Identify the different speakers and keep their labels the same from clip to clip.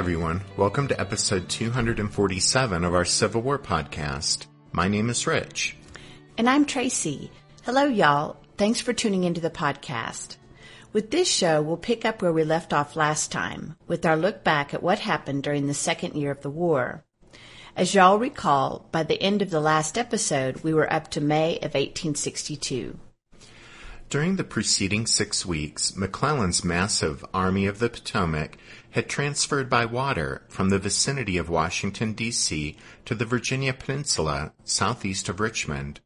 Speaker 1: Everyone, welcome to episode 247 of our Civil War podcast. My name is Rich.
Speaker 2: And I'm Tracy. Hello, y'all. Thanks for tuning into the podcast. With this show, we'll pick up where we left off last time, with our look back at what happened during the second year of the war. As y'all recall, by the end of the last episode, we were up to May of 1862.
Speaker 1: During the preceding six weeks, McClellan's massive Army of the Potomac had transferred by water from the vicinity of Washington, D.C. to the Virginia Peninsula southeast of Richmond.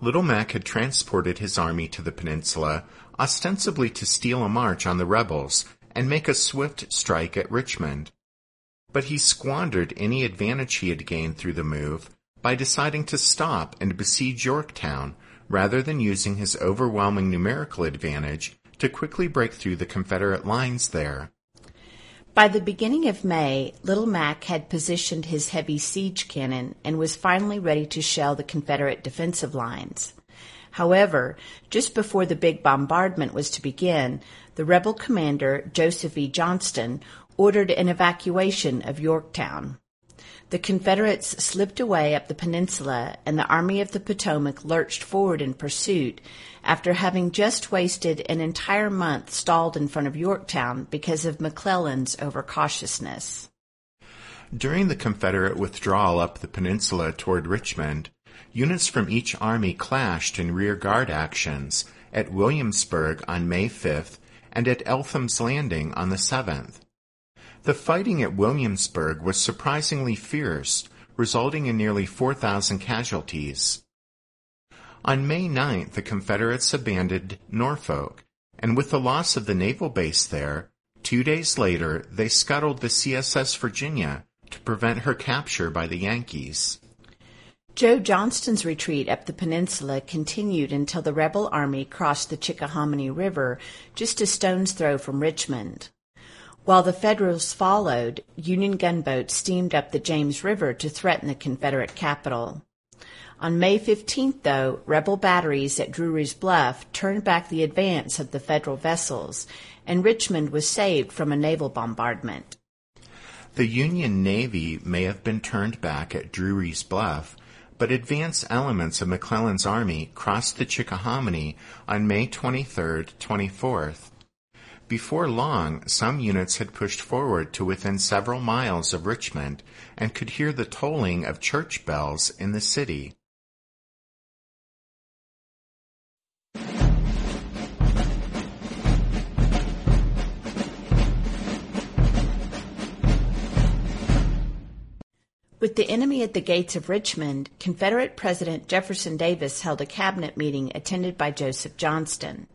Speaker 1: Little Mac had transported his army to the peninsula ostensibly to steal a march on the rebels and make a swift strike at Richmond. But he squandered any advantage he had gained through the move by deciding to stop and besiege Yorktown rather than using his overwhelming numerical advantage to quickly break through the Confederate lines there.
Speaker 2: By the beginning of May, Little Mac had positioned his heavy siege cannon and was finally ready to shell the Confederate defensive lines. However, just before the big bombardment was to begin, the rebel commander, Joseph E. Johnston, ordered an evacuation of Yorktown. The Confederates slipped away up the peninsula, and the Army of the Potomac lurched forward in pursuit after having just wasted an entire month stalled in front of Yorktown because of McClellan's overcautiousness.
Speaker 1: During the Confederate withdrawal up the peninsula toward Richmond, units from each army clashed in rear guard actions at Williamsburg on May 5th and at Eltham's Landing on the 7th. The fighting at Williamsburg was surprisingly fierce, resulting in nearly 4,000 casualties. On May 9th, the Confederates abandoned Norfolk, and with the loss of the naval base there, two days later they scuttled the CSS Virginia to prevent her capture by the Yankees.
Speaker 2: Joe Johnston's retreat up the peninsula continued until the rebel army crossed the Chickahominy River just a stone's throw from Richmond. While the Federals followed, Union gunboats steamed up the James River to threaten the Confederate capital. On May 15th, though, rebel batteries at Drewry's Bluff turned back the advance of the Federal vessels, and Richmond was saved from a naval bombardment.
Speaker 1: The Union Navy may have been turned back at Drewry's Bluff, but advance elements of McClellan's army crossed the Chickahominy on May 23rd, 24th. Before long, some units had pushed forward to within several miles of Richmond and could hear the tolling of church bells in the city.
Speaker 2: With the enemy at the gates of Richmond, Confederate President Jefferson Davis held a cabinet meeting attended by Joseph Johnston.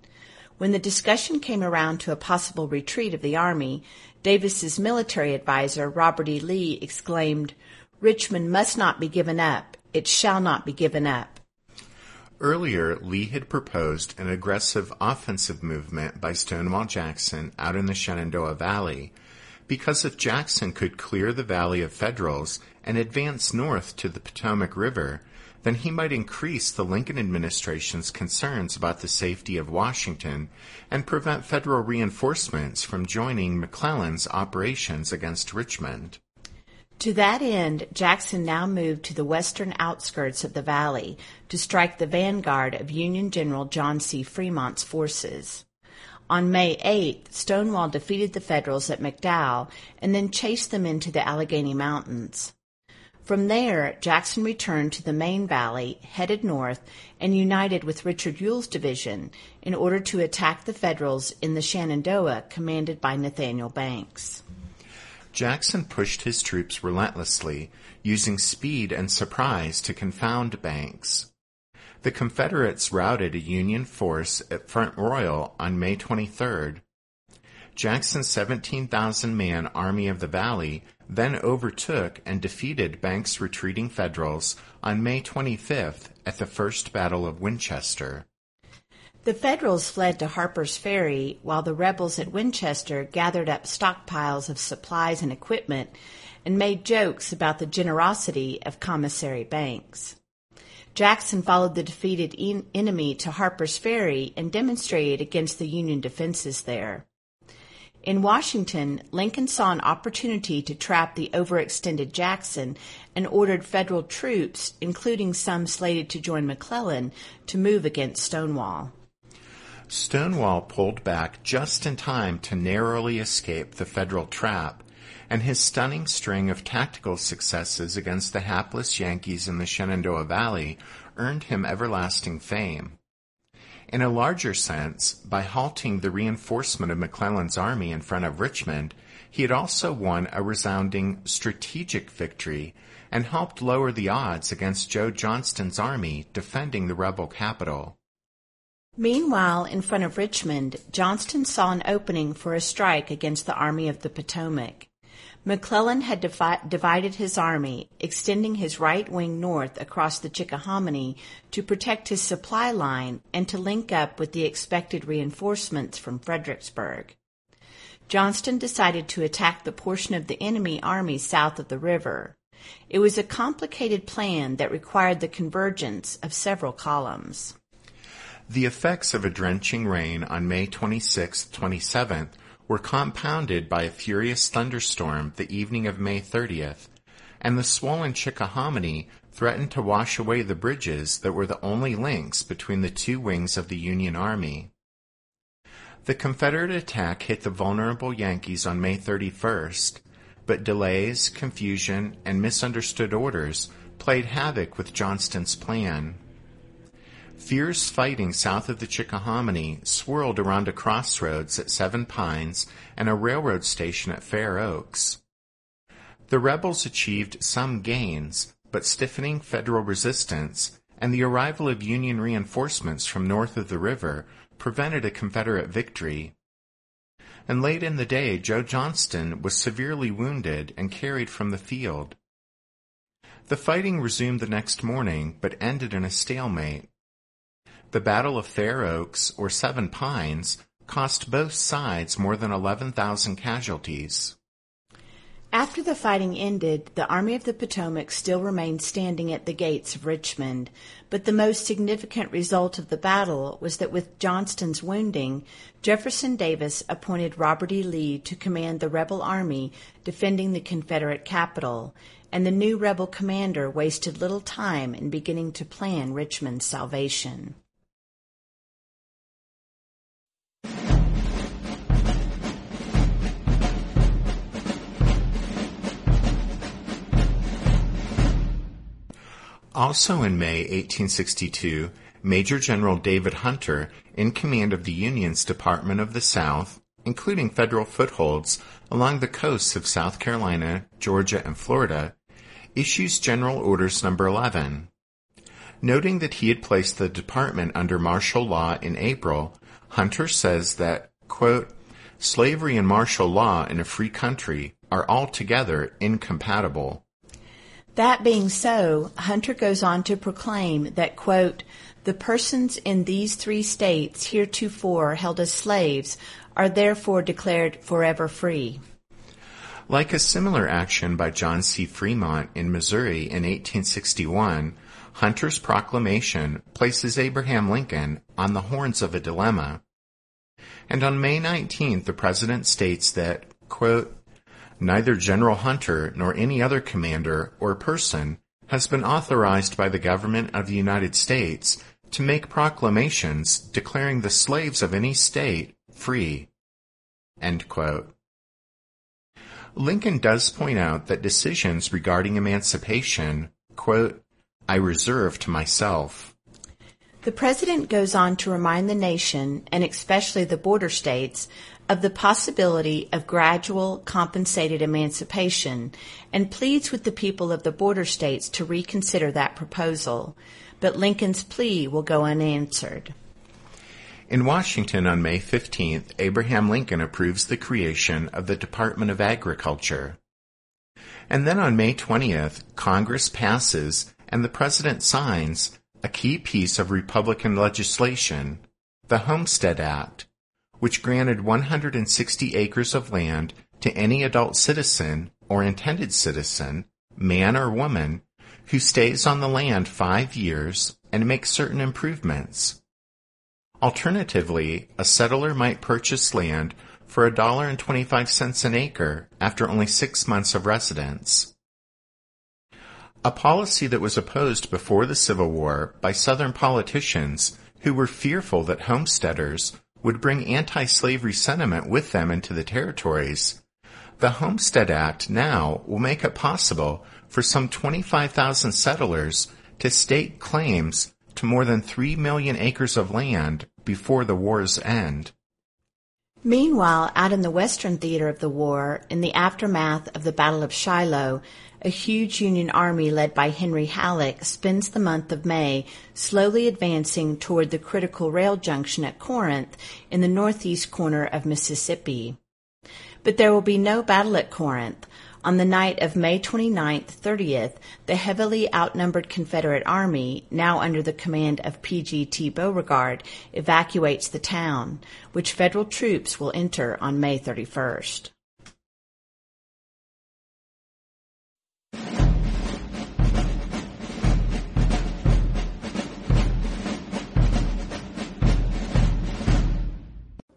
Speaker 2: When the discussion came around to a possible retreat of the army, Davis's military adviser, Robert E. Lee, exclaimed, Richmond must not be given up. It shall not be given up.
Speaker 1: Earlier, Lee had proposed an aggressive offensive movement by Stonewall Jackson out in the Shenandoah Valley, because if Jackson could clear the Valley of Federals and advance north to the Potomac River, then he might increase the Lincoln administration's concerns about the safety of Washington and prevent federal reinforcements from joining McClellan's operations against Richmond.
Speaker 2: To that end, Jackson now moved to the western outskirts of the valley to strike the vanguard of Union General John C. Fremont's forces. On May 8th, Stonewall defeated the Federals at McDowell and then chased them into the Allegheny Mountains. From there, Jackson returned to the main valley, headed north, and united with Richard Ewell's division in order to attack the Federals in the Shenandoah commanded by Nathaniel Banks.
Speaker 1: Jackson pushed his troops relentlessly, using speed and surprise to confound Banks. The Confederates routed a Union force at Front Royal on May 23rd. Jackson's 17,000 man Army of the Valley then overtook and defeated Banks' retreating Federals on May 25th at the First Battle of Winchester.
Speaker 2: The Federals fled to Harper's Ferry while the rebels at Winchester gathered up stockpiles of supplies and equipment and made jokes about the generosity of Commissary Banks. Jackson followed the defeated en- enemy to Harper's Ferry and demonstrated against the Union defenses there. In Washington, Lincoln saw an opportunity to trap the overextended Jackson and ordered federal troops, including some slated to join McClellan, to move against Stonewall.
Speaker 1: Stonewall pulled back just in time to narrowly escape the federal trap, and his stunning string of tactical successes against the hapless Yankees in the Shenandoah Valley earned him everlasting fame. In a larger sense, by halting the reinforcement of McClellan's army in front of Richmond, he had also won a resounding strategic victory and helped lower the odds against Joe Johnston's army defending the rebel capital.
Speaker 2: Meanwhile, in front of Richmond, Johnston saw an opening for a strike against the Army of the Potomac. McClellan had divided his army, extending his right wing north across the Chickahominy to protect his supply line and to link up with the expected reinforcements from Fredericksburg. Johnston decided to attack the portion of the enemy army south of the river. It was a complicated plan that required the convergence of several columns.
Speaker 1: The effects of a drenching rain on May 26th, 27th were compounded by a furious thunderstorm the evening of May 30th, and the swollen Chickahominy threatened to wash away the bridges that were the only links between the two wings of the Union Army. The Confederate attack hit the vulnerable Yankees on May 31st, but delays, confusion, and misunderstood orders played havoc with Johnston's plan. Fierce fighting south of the Chickahominy swirled around a crossroads at Seven Pines and a railroad station at Fair Oaks. The rebels achieved some gains, but stiffening federal resistance and the arrival of Union reinforcements from north of the river prevented a Confederate victory. And late in the day, Joe Johnston was severely wounded and carried from the field. The fighting resumed the next morning, but ended in a stalemate. The Battle of Fair Oaks, or Seven Pines, cost both sides more than 11,000 casualties.
Speaker 2: After the fighting ended, the Army of the Potomac still remained standing at the gates of Richmond, but the most significant result of the battle was that with Johnston's wounding, Jefferson Davis appointed Robert E. Lee to command the rebel army defending the Confederate capital, and the new rebel commander wasted little time in beginning to plan Richmond's salvation.
Speaker 1: Also in May 1862, Major General David Hunter, in command of the Union's Department of the South, including federal footholds along the coasts of South Carolina, Georgia, and Florida, issues General Orders Number 11. Noting that he had placed the department under martial law in April, Hunter says that, quote, slavery and martial law in a free country are altogether incompatible.
Speaker 2: That being so, Hunter goes on to proclaim that, quote, the persons in these three states heretofore held as slaves are therefore declared forever free.
Speaker 1: Like a similar action by John C. Fremont in Missouri in 1861, Hunter's proclamation places Abraham Lincoln on the horns of a dilemma. And on May 19th, the president states that, quote, Neither General Hunter nor any other commander or person has been authorized by the government of the United States to make proclamations declaring the slaves of any state free. Lincoln does point out that decisions regarding emancipation, quote, I reserve to myself.
Speaker 2: The president goes on to remind the nation, and especially the border states, of the possibility of gradual compensated emancipation and pleads with the people of the border states to reconsider that proposal. But Lincoln's plea will go unanswered.
Speaker 1: In Washington on May 15th, Abraham Lincoln approves the creation of the Department of Agriculture. And then on May 20th, Congress passes and the President signs a key piece of Republican legislation, the Homestead Act, which granted 160 acres of land to any adult citizen or intended citizen, man or woman, who stays on the land five years and makes certain improvements. Alternatively, a settler might purchase land for $1.25 an acre after only six months of residence. A policy that was opposed before the Civil War by Southern politicians who were fearful that homesteaders would bring anti-slavery sentiment with them into the territories. The Homestead Act now will make it possible for some 25,000 settlers to stake claims to more than 3 million acres of land before the war's end.
Speaker 2: Meanwhile, out in the western theater of the war, in the aftermath of the Battle of Shiloh, a huge Union army led by Henry Halleck spends the month of May slowly advancing toward the critical rail junction at Corinth in the northeast corner of Mississippi. But there will be no battle at Corinth. On the night of May 29th, 30th, the heavily outnumbered Confederate Army, now under the command of P.G.T. Beauregard, evacuates the town, which federal troops will enter on May 31st.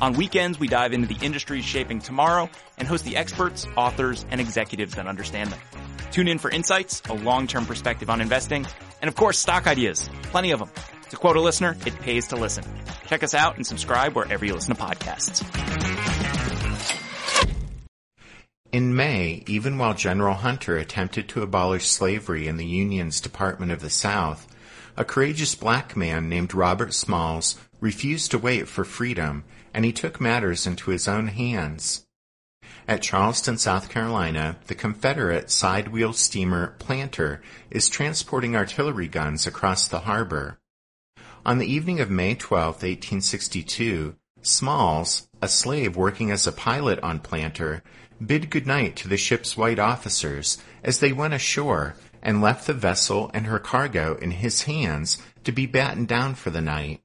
Speaker 3: On weekends, we dive into the industries shaping tomorrow and host the experts, authors, and executives that understand them. Tune in for insights, a long-term perspective on investing, and of course, stock ideas. Plenty of them. To quote a listener, it pays to listen. Check us out and subscribe wherever you listen to podcasts.
Speaker 1: In May, even while General Hunter attempted to abolish slavery in the Union's Department of the South, a courageous black man named Robert Smalls refused to wait for freedom, and he took matters into his own hands. At Charleston, South Carolina, the Confederate sidewheel steamer Planter is transporting artillery guns across the harbor. On the evening of May 12, 1862, Smalls, a slave working as a pilot on Planter, bid goodnight to the ship's white officers as they went ashore and left the vessel and her cargo in his hands to be battened down for the night.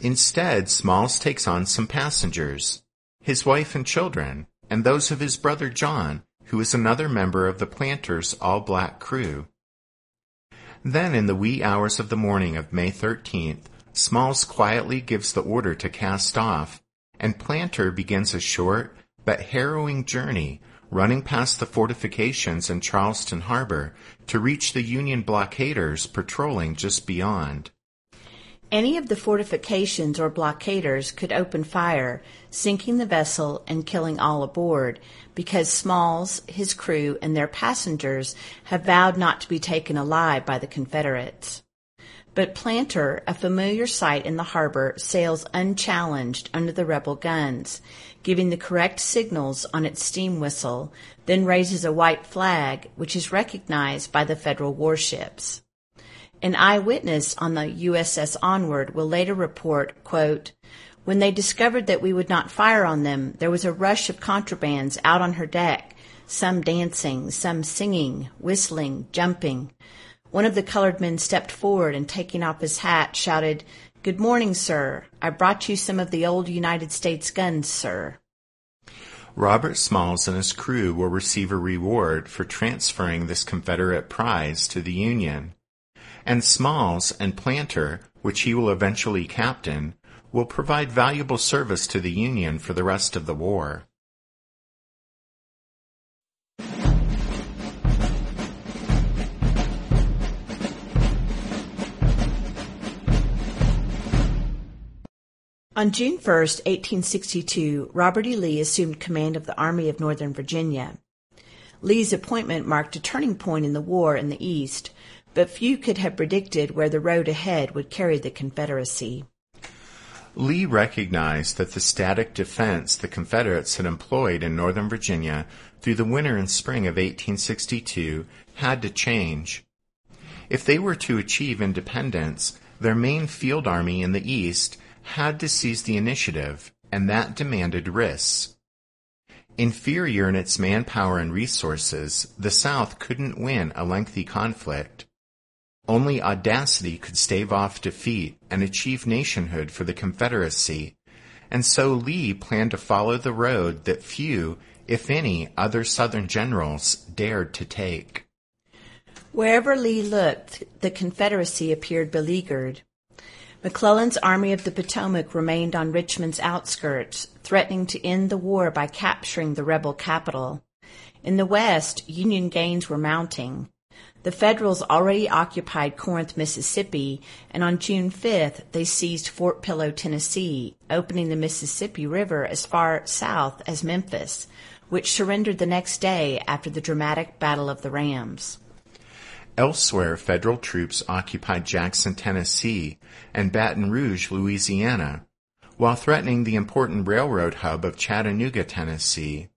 Speaker 1: Instead, Smalls takes on some passengers, his wife and children, and those of his brother John, who is another member of the Planter's all-black crew. Then in the wee hours of the morning of May 13th, Smalls quietly gives the order to cast off, and Planter begins a short, but harrowing journey running past the fortifications in Charleston Harbor to reach the Union blockaders patrolling just beyond.
Speaker 2: Any of the fortifications or blockaders could open fire, sinking the vessel and killing all aboard, because Smalls, his crew, and their passengers have vowed not to be taken alive by the Confederates. But Planter, a familiar sight in the harbor, sails unchallenged under the rebel guns, giving the correct signals on its steam whistle, then raises a white flag, which is recognized by the federal warships. An eyewitness on the USS Onward will later report, quote, when they discovered that we would not fire on them, there was a rush of contrabands out on her deck, some dancing, some singing, whistling, jumping. One of the colored men stepped forward and taking off his hat shouted, Good morning, sir. I brought you some of the old United States guns, sir.
Speaker 1: Robert Smalls and his crew will receive a reward for transferring this Confederate prize to the Union and Smalls and Planter, which he will eventually captain, will provide valuable service to the Union for the rest of the war.
Speaker 2: On June 1, 1862, Robert E. Lee assumed command of the Army of Northern Virginia. Lee's appointment marked a turning point in the war in the East, but few could have predicted where the road ahead would carry the Confederacy.
Speaker 1: Lee recognized that the static defense the Confederates had employed in Northern Virginia through the winter and spring of 1862 had to change. If they were to achieve independence, their main field army in the East had to seize the initiative, and that demanded risks. Inferior in its manpower and resources, the South couldn't win a lengthy conflict. Only audacity could stave off defeat and achieve nationhood for the Confederacy, and so Lee planned to follow the road that few, if any, other Southern generals dared to take.
Speaker 2: Wherever Lee looked, the Confederacy appeared beleaguered. McClellan's Army of the Potomac remained on Richmond's outskirts, threatening to end the war by capturing the rebel capital. In the west, Union gains were mounting. The Federals already occupied Corinth, Mississippi, and on June 5th they seized Fort Pillow, Tennessee, opening the Mississippi River as far south as Memphis, which surrendered the next day after the dramatic Battle of the Rams.
Speaker 1: Elsewhere, Federal troops occupied Jackson, Tennessee, and Baton Rouge, Louisiana, while threatening the important railroad hub of Chattanooga, Tennessee.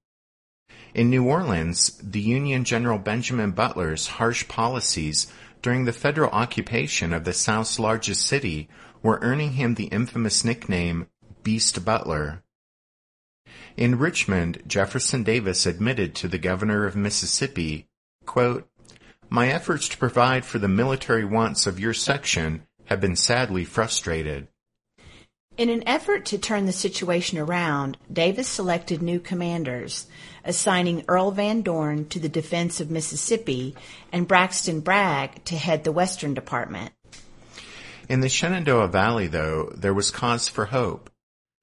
Speaker 1: In New Orleans, the Union General Benjamin Butler's harsh policies during the federal occupation of the South's largest city were earning him the infamous nickname Beast Butler. In Richmond, Jefferson Davis admitted to the governor of Mississippi, quote, My efforts to provide for the military wants of your section have been sadly frustrated.
Speaker 2: In an effort to turn the situation around, Davis selected new commanders, assigning Earl Van Dorn to the defense of Mississippi and Braxton Bragg to head the Western Department.
Speaker 1: In the Shenandoah Valley, though, there was cause for hope.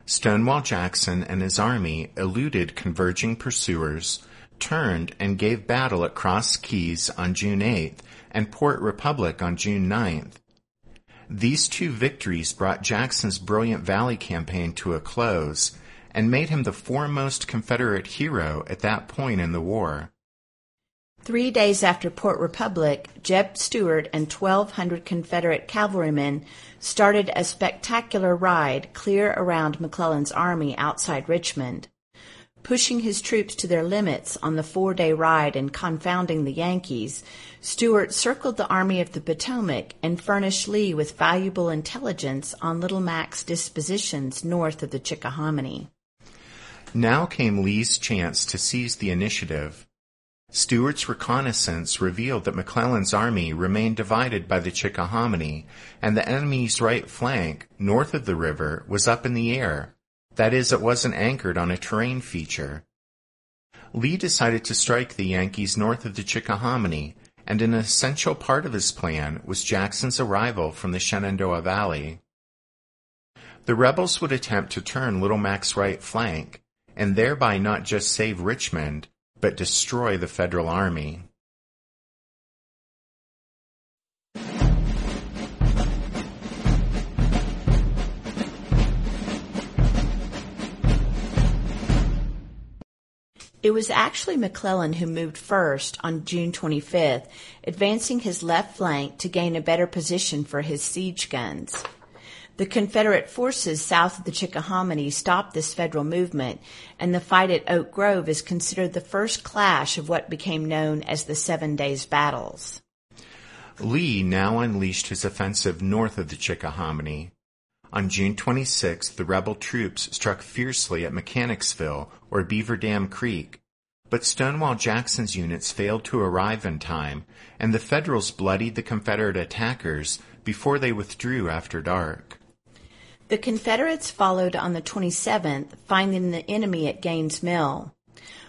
Speaker 1: Stonewall Jackson and his army eluded converging pursuers, turned and gave battle at Cross Keys on June 8th and Port Republic on June 9th. These two victories brought Jackson's brilliant Valley campaign to a close and made him the foremost Confederate hero at that point in the war.
Speaker 2: Three days after Port Republic, Jeb Stuart and 1,200 Confederate cavalrymen started a spectacular ride clear around McClellan's army outside Richmond pushing his troops to their limits on the four day ride and confounding the Yankees, Stuart circled the Army of the Potomac and furnished Lee with valuable intelligence on Little Mac's dispositions north of the Chickahominy.
Speaker 1: Now came Lee's chance to seize the initiative. Stuart's reconnaissance revealed that McClellan's army remained divided by the Chickahominy, and the enemy's right flank, north of the river, was up in the air, that is, it wasn't anchored on a terrain feature. Lee decided to strike the Yankees north of the Chickahominy, and an essential part of his plan was Jackson's arrival from the Shenandoah Valley. The rebels would attempt to turn Little Mac's right flank, and thereby not just save Richmond, but destroy the Federal Army.
Speaker 2: It was actually McClellan who moved first on June 25th, advancing his left flank to gain a better position for his siege guns. The Confederate forces south of the Chickahominy stopped this federal movement, and the fight at Oak Grove is considered the first clash of what became known as the Seven Days Battles.
Speaker 1: Lee now unleashed his offensive north of the Chickahominy. On June 26, the rebel troops struck fiercely at Mechanicsville or Beaver Dam Creek, but Stonewall Jackson's units failed to arrive in time, and the Federals bloodied the Confederate attackers before they withdrew after dark.
Speaker 2: The Confederates followed on the 27th, finding the enemy at Gaines Mill.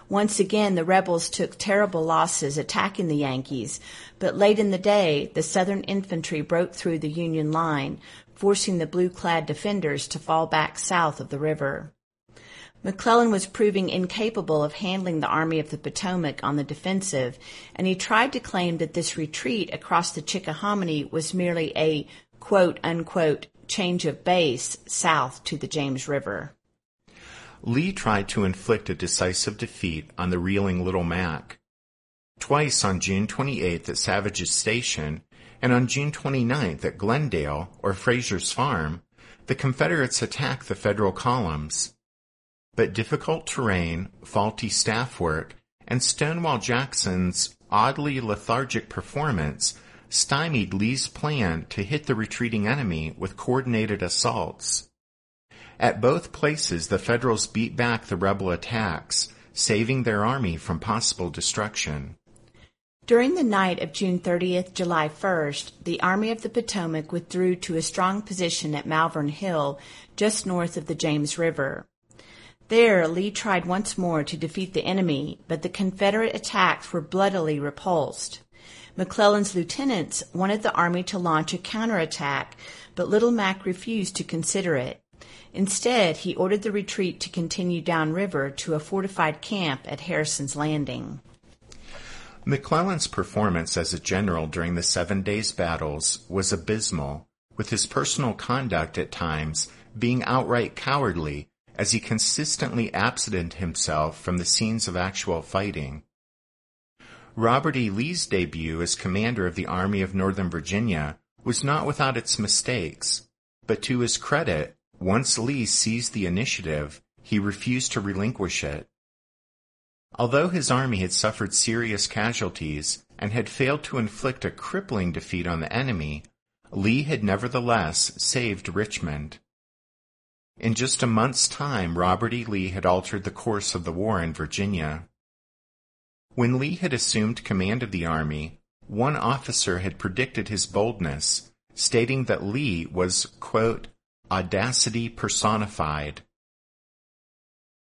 Speaker 2: Once again, the rebels took terrible losses attacking the Yankees, but late in the day, the Southern infantry broke through the Union line, forcing the blue-clad defenders to fall back south of the river. McClellan was proving incapable of handling the Army of the Potomac on the defensive, and he tried to claim that this retreat across the Chickahominy was merely a quote unquote change of base south to the James River.
Speaker 1: Lee tried to inflict a decisive defeat on the reeling Little Mac. Twice on June 28th at Savage's Station and on June 29th at Glendale or Frayser's Farm, the Confederates attacked the Federal columns. But difficult terrain, faulty staff work, and Stonewall Jackson's oddly lethargic performance stymied Lee's plan to hit the retreating enemy with coordinated assaults. At both places, the Federals beat back the rebel attacks, saving their army from possible destruction.
Speaker 2: During the night of June 30th, July 1st, the Army of the Potomac withdrew to a strong position at Malvern Hill, just north of the James River. There, Lee tried once more to defeat the enemy, but the Confederate attacks were bloodily repulsed. McClellan's lieutenants wanted the army to launch a counterattack, but Little Mac refused to consider it. Instead, he ordered the retreat to continue downriver to a fortified camp at Harrison's Landing.
Speaker 1: McClellan's performance as a general during the Seven Days battles was abysmal, with his personal conduct at times being outright cowardly as he consistently absented himself from the scenes of actual fighting. Robert E. Lee's debut as commander of the Army of Northern Virginia was not without its mistakes, but to his credit, once Lee seized the initiative, he refused to relinquish it. Although his army had suffered serious casualties and had failed to inflict a crippling defeat on the enemy, Lee had nevertheless saved Richmond. In just a month's time, Robert E. Lee had altered the course of the war in Virginia. When Lee had assumed command of the army, one officer had predicted his boldness, stating that Lee was, quote, audacity personified.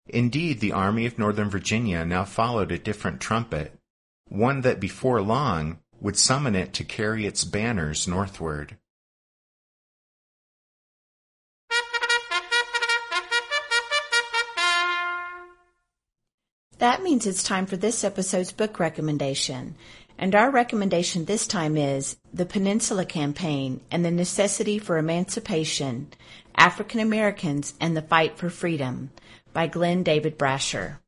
Speaker 1: Indeed, the Army of Northern Virginia now followed a different trumpet, one that before long would summon it to carry its banners northward.
Speaker 2: That means it's time for this episode's book recommendation. And our recommendation this time is The Peninsula Campaign and the Necessity for Emancipation African Americans and the Fight for Freedom by Glenn David Brasher.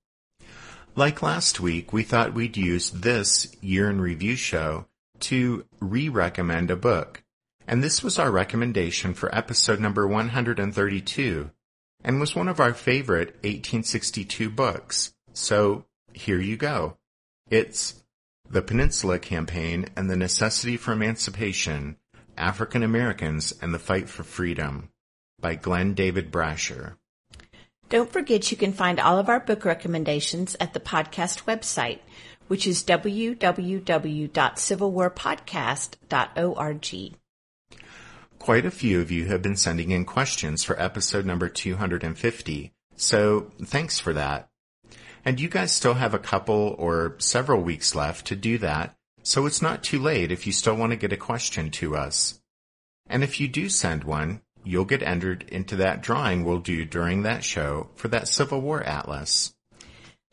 Speaker 1: Like last week, we thought we'd use this year in review show to re-recommend a book. And this was our recommendation for episode number 132 and was one of our favorite 1862 books. So here you go. It's The Peninsula Campaign and the Necessity for Emancipation, African Americans and the Fight for Freedom by Glenn David Brasher.
Speaker 2: Don't forget you can find all of our book recommendations at the podcast website, which is www.civilwarpodcast.org.
Speaker 1: Quite a few of you have been sending in questions for episode number 250, so thanks for that. And you guys still have a couple or several weeks left to do that, so it's not too late if you still want to get a question to us. And if you do send one, you'll get entered into that drawing we'll do during that show for that Civil War Atlas.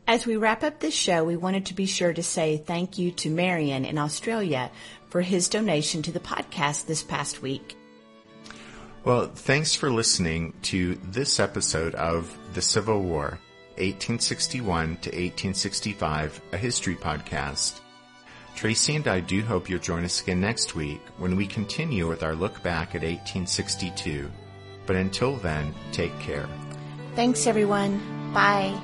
Speaker 2: As we wrap up this show, we wanted to be sure to say thank you to Marion in Australia for his donation to the podcast this past week.
Speaker 1: Well, thanks for listening to this episode of The Civil War, 1861 to 1865, a history podcast. Tracy and I do hope you'll join us again next week when we continue with our look back at 1862. But until then, take care.
Speaker 2: Thanks everyone. Bye.